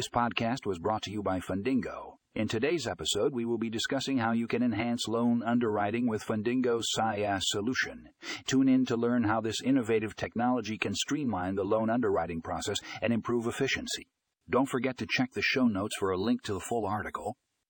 This podcast was brought to you by Fundingo. In today's episode, we will be discussing how you can enhance loan underwriting with Fundingo's SaaS solution. Tune in to learn how this innovative technology can streamline the loan underwriting process and improve efficiency. Don't forget to check the show notes for a link to the full article.